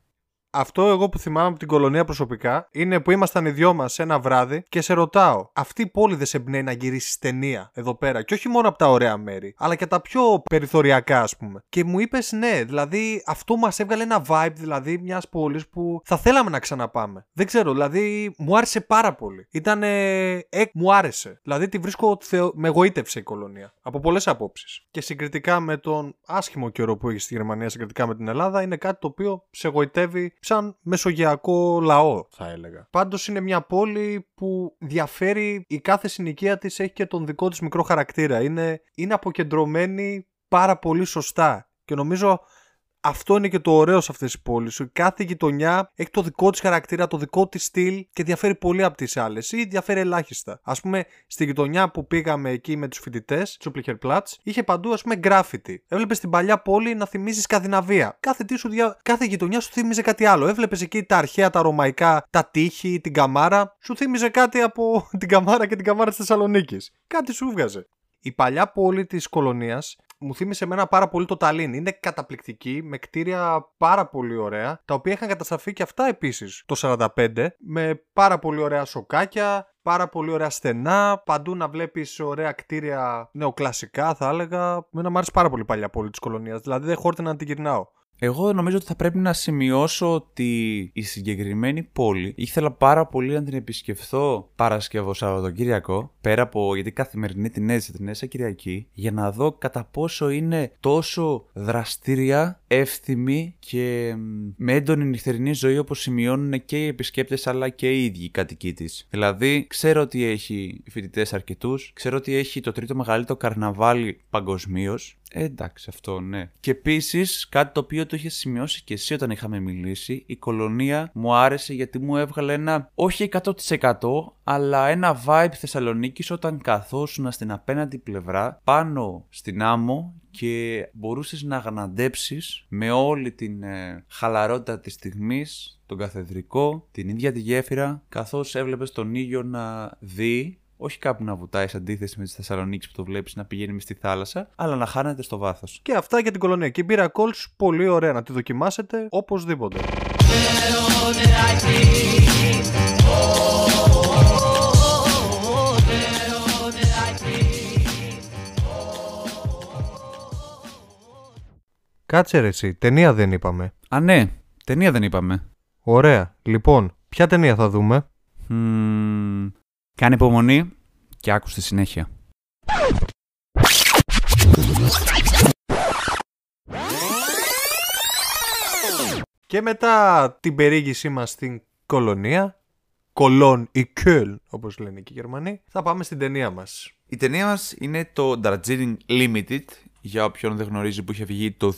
Αυτό εγώ που θυμάμαι από την κολονία προσωπικά είναι που ήμασταν οι δυο μας ένα βράδυ και σε ρωτάω, αυτή η πόλη δεν σε εμπνέει να γυρίσεις ταινία εδώ πέρα. Και όχι μόνο από τα ωραία μέρη, αλλά και τα πιο περιθωριακά, ας πούμε. Και μου είπες ναι, δηλαδή αυτό μας έβγαλε ένα vibe δηλαδή μιας πόλης που θα θέλαμε να ξαναπάμε. Δεν ξέρω, δηλαδή μου άρεσε πάρα πολύ. Ήταν. Ε, μου άρεσε. Δηλαδή τη βρίσκω. Θεο... Με εγωίτευσε η κολονία. Από πολλές απόψεις. Και συγκριτικά με τον άσχημο καιρό που έχει στη Γερμανία, συγκριτικά με την Ελλάδα, είναι κάτι το οποίο σε εγωιτεύει σαν μεσογειακό λαό, θα έλεγα. Πάντως είναι μια πόλη που διαφέρει, η κάθε συνοικία της έχει και τον δικό της μικρό χαρακτήρα. Είναι, είναι αποκεντρωμένη πάρα πολύ σωστά. Και νομίζω αυτό είναι και το ωραίο σε αυτές τις πόλεις. Κάθε γειτονιά έχει το δικό της χαρακτήρα, το δικό της στυλ και διαφέρει πολύ από τις άλλες ή διαφέρει ελάχιστα. Α πούμε, στη γειτονιά που πήγαμε εκεί με τους φοιτητές, Τσούπλιχερ Πλάτς, είχε παντού ας πούμε γκράφιτι. Έβλεπες την παλιά πόλη να θυμίζει Σκανδιναβία. Κάθε, τι σου δια... Κάθε γειτονιά σου θύμιζε κάτι άλλο. Έβλεπες εκεί τα αρχαία, τα ρωμαϊκά, τα τείχη, την καμάρα. Σου θύμιζε κάτι από την καμάρα και την καμάρα της Θεσσαλονίκης. Κάτι σου βγάζε. Η παλιά πόλη της κολονίας μου θύμισε εμένα πάρα πολύ το Ταλίν. Είναι καταπληκτική, με κτίρια πάρα πολύ ωραία, τα οποία είχαν καταστραφεί και αυτά επίσης το 45, με πάρα πολύ ωραία σοκάκια, πάρα πολύ ωραία στενά, παντού να βλέπεις ωραία κτίρια νεοκλασικά θα έλεγα. Μένα μου άρεσε πάρα πολύ παλιά πόλη της κολονίας, δηλαδή δεν χόρτενα να την γυρνάω. Εγώ νομίζω ότι θα πρέπει να σημειώσω ότι η συγκεκριμένη πόλη ήθελα πάρα πολύ να την επισκεφθώ Παρασκευό Σαββατοκύριακο, πέρα από γιατί καθημερινή την έζησα την έζησα Κυριακή, για να δω κατά πόσο είναι τόσο δραστήρια, εύθυμη και με έντονη νυχτερινή ζωή όπως σημειώνουν και οι επισκέπτες αλλά και οι ίδιοι οι κατοικοί της. Δηλαδή, ξέρω ότι έχει φοιτητές αρκετούς, ξέρω ότι έχει το τρίτο μεγαλύτερο καρναβάλι παγκοσμίως, ε, εντάξει, αυτό ναι. Και επίσης, κάτι το οποίο το είχες σημειώσει και εσύ όταν είχαμε μιλήσει, η κολονία μου άρεσε γιατί μου έβγαλε ένα όχι 100% αλλά ένα vibe Θεσσαλονίκης όταν καθόσουν στην απέναντι πλευρά πάνω στην άμμο και μπορούσες να αγαναντέψεις με όλη την ε, χαλαρότητα της στιγμής, τον καθεδρικό, την ίδια τη γέφυρα, καθώς έβλεπες τον ήλιο να δει όχι κάπου να βουτάει σε αντίθεση με τη Θεσσαλονίκη που το βλέπεις να πηγαίνει μες στη θάλασσα, αλλά να χάνεται στο βάθος. Και αυτά για την κολονία. Και η μπύρα Colts πολύ ωραία να τη δοκιμάσετε οπωσδήποτε. Κάτσε ρε εσύ, ταινία δεν είπαμε. Α, ναι, ταινία δεν είπαμε. Ωραία. Λοιπόν, ποια ταινία θα δούμε; Μμμ, Κάνε υπομονή και άκου στη συνέχεια. Και μετά την περίγησή μας στην κολονία, Κολόν ή Κöln όπως λένε και οι Γερμανοί, θα πάμε στην ταινία μας. Η ταινία μας είναι το Darjeeling Limited, για όποιον δεν γνωρίζει που είχε βγει το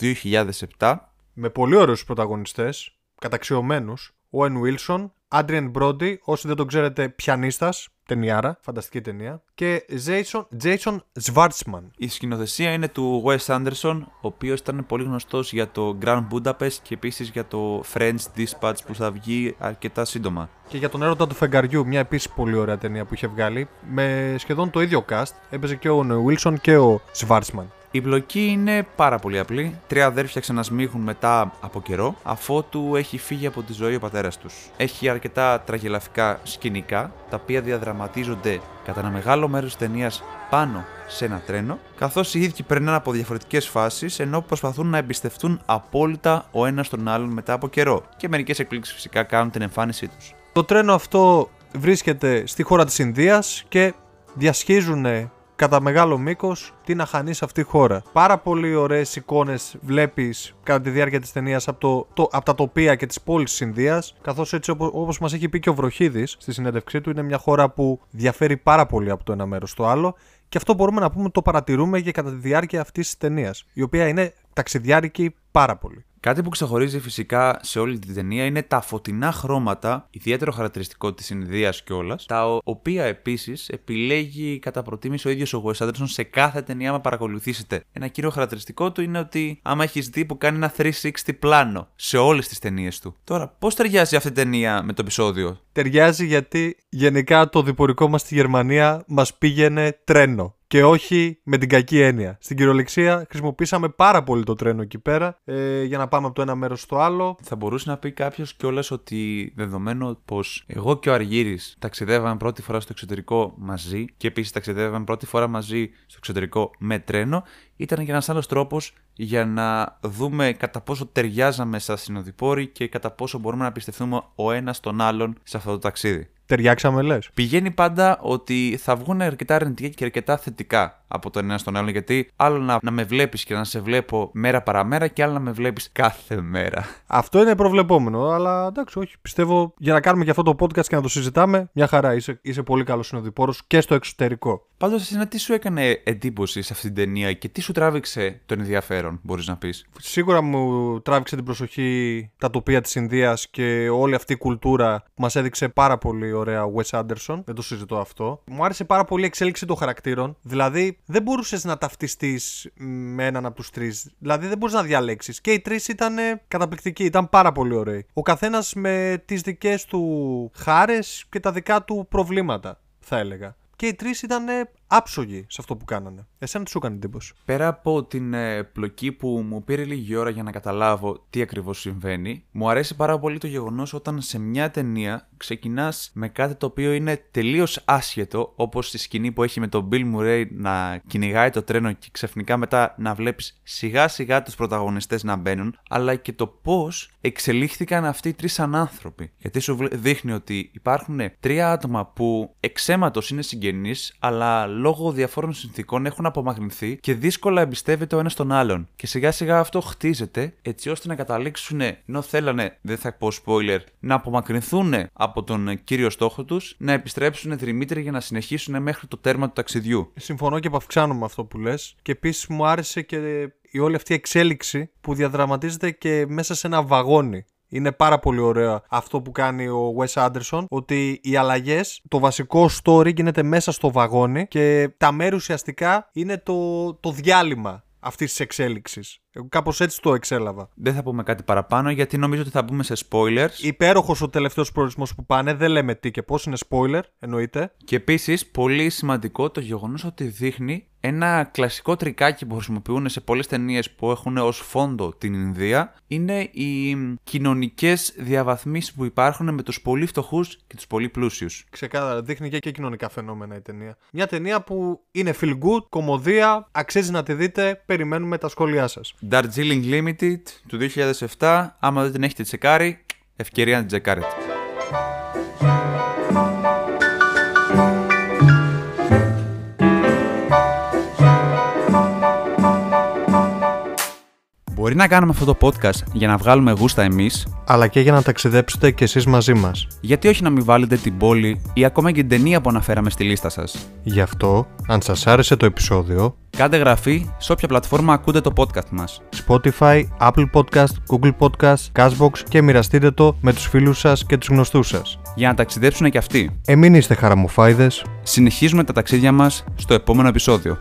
2007. Με πολύ ωραίους πρωταγωνιστές, καταξιωμένους, Owen Wilson, Adrian Brody, όσοι δεν τον ξέρετε, πιανίστας, ταινιάρα, φανταστική ταινία, και Jason, Jason Schwartzman. Η σκηνοθεσία είναι του Wes Anderson, ο οποίος ήταν πολύ γνωστός για το Grand Budapest και επίσης για το French Dispatch που θα βγει αρκετά σύντομα. Και για τον έρωτα του φεγγαριού, μια επίσης πολύ ωραία ταινία που είχε βγάλει, με σχεδόν το ίδιο cast. Έπαιζε και ο Wilson και ο Schwartzman. Η πλοκή είναι πάρα πολύ απλή. Τρία αδέρφια ξανασμίχουν μετά από καιρό, αφότου έχει φύγει από τη ζωή ο πατέρας τους. Έχει αρκετά τραγελαφικά σκηνικά, τα οποία διαδραματίζονται κατά ένα μεγάλο μέρος της ταινίας πάνω σε ένα τρένο, καθώς οι ίδιοι περνάνε από διαφορετικές φάσεις ενώ προσπαθούν να εμπιστευτούν απόλυτα ο ένας τον άλλον μετά από καιρό. Και μερικές εκπλήξεις φυσικά κάνουν την εμφάνισή τους. Το τρένο αυτό βρίσκεται στη χώρα της Ινδίας και διασχίζουν κατά μεγάλο μήκος την αχανή αυτή χώρα. Πάρα πολύ ωραίες εικόνες βλέπεις κατά τη διάρκεια της ταινίας από, το, το, από τα τοπία και τι πόλει της Ινδίας. Καθώς έτσι, όπως μας μας έχει πει και ο Βροχίδης στη συνέντευξή του, είναι μια χώρα που διαφέρει πάρα πολύ από το ένα μέρος στο άλλο. Και αυτό μπορούμε να πούμε ότι το παρατηρούμε και κατά τη διάρκεια αυτής της ταινίας, η οποία είναι ταξιδιάρικη πάρα πολύ. Κάτι που ξεχωρίζει φυσικά σε όλη την ταινία είναι τα φωτεινά χρώματα, ιδιαίτερο χαρακτηριστικό της Ινδία κιόλας, τα οποία επίσης επιλέγει κατά προτίμηση ο ίδιος ο Wes Anderson σε κάθε ταινία, άμα παρακολουθήσετε. Ένα κύριο χαρακτηριστικό του είναι ότι άμα έχεις δει που κάνει ένα 360 πλάνο σε όλες τις ταινίες του. Τώρα, πώς ταιριάζει αυτή η ταινία με το επεισόδιο; Ταιριάζει γιατί γενικά το διπορικό μας στη Γερμανία μας πήγαινε τρένο και όχι με την κακή έννοια. Στην κυριολεξία χρησιμοποίησαμε πάρα πολύ το τρένο εκεί πέρα ε, για να πάμε από το ένα μέρος στο άλλο. Θα μπορούσε να πει κάποιος κιόλας ότι δεδομένου πως εγώ και ο Αργύρι ταξιδεύαμε πρώτη φορά στο εξωτερικό μαζί και επίσης ταξιδεύαμε πρώτη φορά μαζί στο εξωτερικό με τρένο, ήταν και ένας άλλος τρόπος για να δούμε κατά πόσο ταιριάζαμε στα συνοδοιπόροι και κατά πόσο μπορούμε να πιστευτούμε ο ένας τον άλλον σε αυτό το ταξίδι. Ταιριάξαμε, λες. Πηγαίνει πάντα ότι θα βγουν αρκετά αρνητικά και αρκετά θετικά από τον ένα στον άλλον. Γιατί άλλο να, να με βλέπεις και να σε βλέπω μέρα παραμέρα και άλλο να με βλέπεις κάθε μέρα. Αυτό είναι προβλεπόμενο, αλλά εντάξει, όχι. Πιστεύω για να κάνουμε και αυτό το podcast και να το συζητάμε, μια χαρά. Είσαι, είσαι πολύ καλός συνοδοιπόρος και στο εξωτερικό. Πάντως, εσένα τι σου έκανε εντύπωση σε αυτή την ταινία και τι σου τράβηξε τον ενδιαφέρον, μπορείς να πεις; Σίγουρα μου τράβηξε την προσοχή τα τοπία της Ινδίας και όλη αυτή η κουλτούρα που μας έδειξε πάρα πολύ ωραία ο Wes Anderson. Δεν το συζητώ αυτό. Μου άρεσε πάρα πολύ η εξέλιξη των χαρακτήρων. Δηλαδή, δεν μπορούσες να ταυτιστείς με έναν από τους τρεις. Δηλαδή, δεν μπορείς να διαλέξεις. Και οι τρεις ήταν καταπληκτικοί, ήταν πάρα πολύ ωραίοι. Ο καθένας με τις δικές του χάρες και τα δικά του προβλήματα, θα έλεγα. Και οι τρεις ήταν άψογοι σε αυτό που κάνανε. Εσένα τι σου έκανε εντύπωση; Πέρα από την ε, πλοκή που μου πήρε λίγη ώρα για να καταλάβω τι ακριβώς συμβαίνει, μου αρέσει πάρα πολύ το γεγονός όταν σε μια ταινία ξεκινάς με κάτι το οποίο είναι τελείως άσχετο, όπως τη σκηνή που έχει με τον Bill Murray να κυνηγάει το τρένο και ξαφνικά μετά να βλέπεις σιγά σιγά τους πρωταγωνιστές να μπαίνουν, αλλά και το πώς εξελίχθηκαν αυτοί οι τρεις σαν άνθρωποι. Γιατί σου δείχνει ότι υπάρχουν τρία άτομα που εξαίματο είναι συγγενείς, αλλά λόγω διαφόρων συνθήκων έχουν απομακρυνθεί και δύσκολα εμπιστεύεται ο ένας τον άλλον. Και σιγά σιγά αυτό χτίζεται έτσι ώστε να καταλήξουν, ενώ θέλανε, δεν θα πω spoiler, να απομακρυνθούν από τον κύριο στόχο τους, να επιστρέψουν δρυμύτεροι για να συνεχίσουν μέχρι το τέρμα του ταξιδιού. Συμφωνώ και επαυξάνω με αυτό που λες. Και επίσης μου άρεσε και η όλη αυτή η εξέλιξη που διαδραματίζεται και μέσα σε ένα βαγόνι. Είναι πάρα πολύ ωραίο αυτό που κάνει ο Wes Anderson, ότι οι αλλαγές, το βασικό story γίνεται μέσα στο βαγόνι και τα μέρη ουσιαστικά είναι το, το διάλειμμα αυτής της εξέλιξης. Κάπως έτσι το εξέλαβα. Δεν θα πούμε κάτι παραπάνω γιατί νομίζω ότι θα μπούμε σε spoilers. Υπέροχος ο τελευταίος προορισμός που πάνε, δεν λέμε τι και πώς, είναι spoiler, εννοείται. Και επίσης, πολύ σημαντικό το γεγονός ότι δείχνει ένα κλασικό τρικάκι που χρησιμοποιούν σε πολλές ταινίες που έχουν ως φόντο την Ινδία είναι οι κοινωνικές διαβαθμίσεις που υπάρχουν με τους πολύ φτωχούς και τους πολύ πλούσιους. Ξεκάθαρα, δείχνει και, και κοινωνικά φαινόμενα η ταινία. Μια ταινία που είναι feel good, κομμωδία, αξίζει να τη δείτε, περιμένουμε τα σχόλιά σας. Darjeeling Limited του 2007. Άμα δεν την έχετε τσεκάρει, ευκαιρία να την τσεκάρετε. Μπορεί να κάνουμε αυτό το podcast για να βγάλουμε γούστα εμείς, αλλά και για να ταξιδέψετε κι εσείς μαζί μας. Γιατί όχι να μην βάλετε την πόλη ή ακόμα και την ταινία που αναφέραμε στη λίστα σας. Γι' αυτό, αν σας άρεσε το επεισόδιο, κάντε γραφή σε όποια πλατφόρμα ακούτε το podcast μας. Spotify, Apple Podcast, Google Podcast, Cashbox και μοιραστείτε το με τους φίλους σας και τους γνωστούς σας. Για να ταξιδέψουν και αυτοί. Εμείς είστε χαραμοφάιδες. Συνεχίζουμε τα ταξίδια μας στο επόμενο επεισόδιο.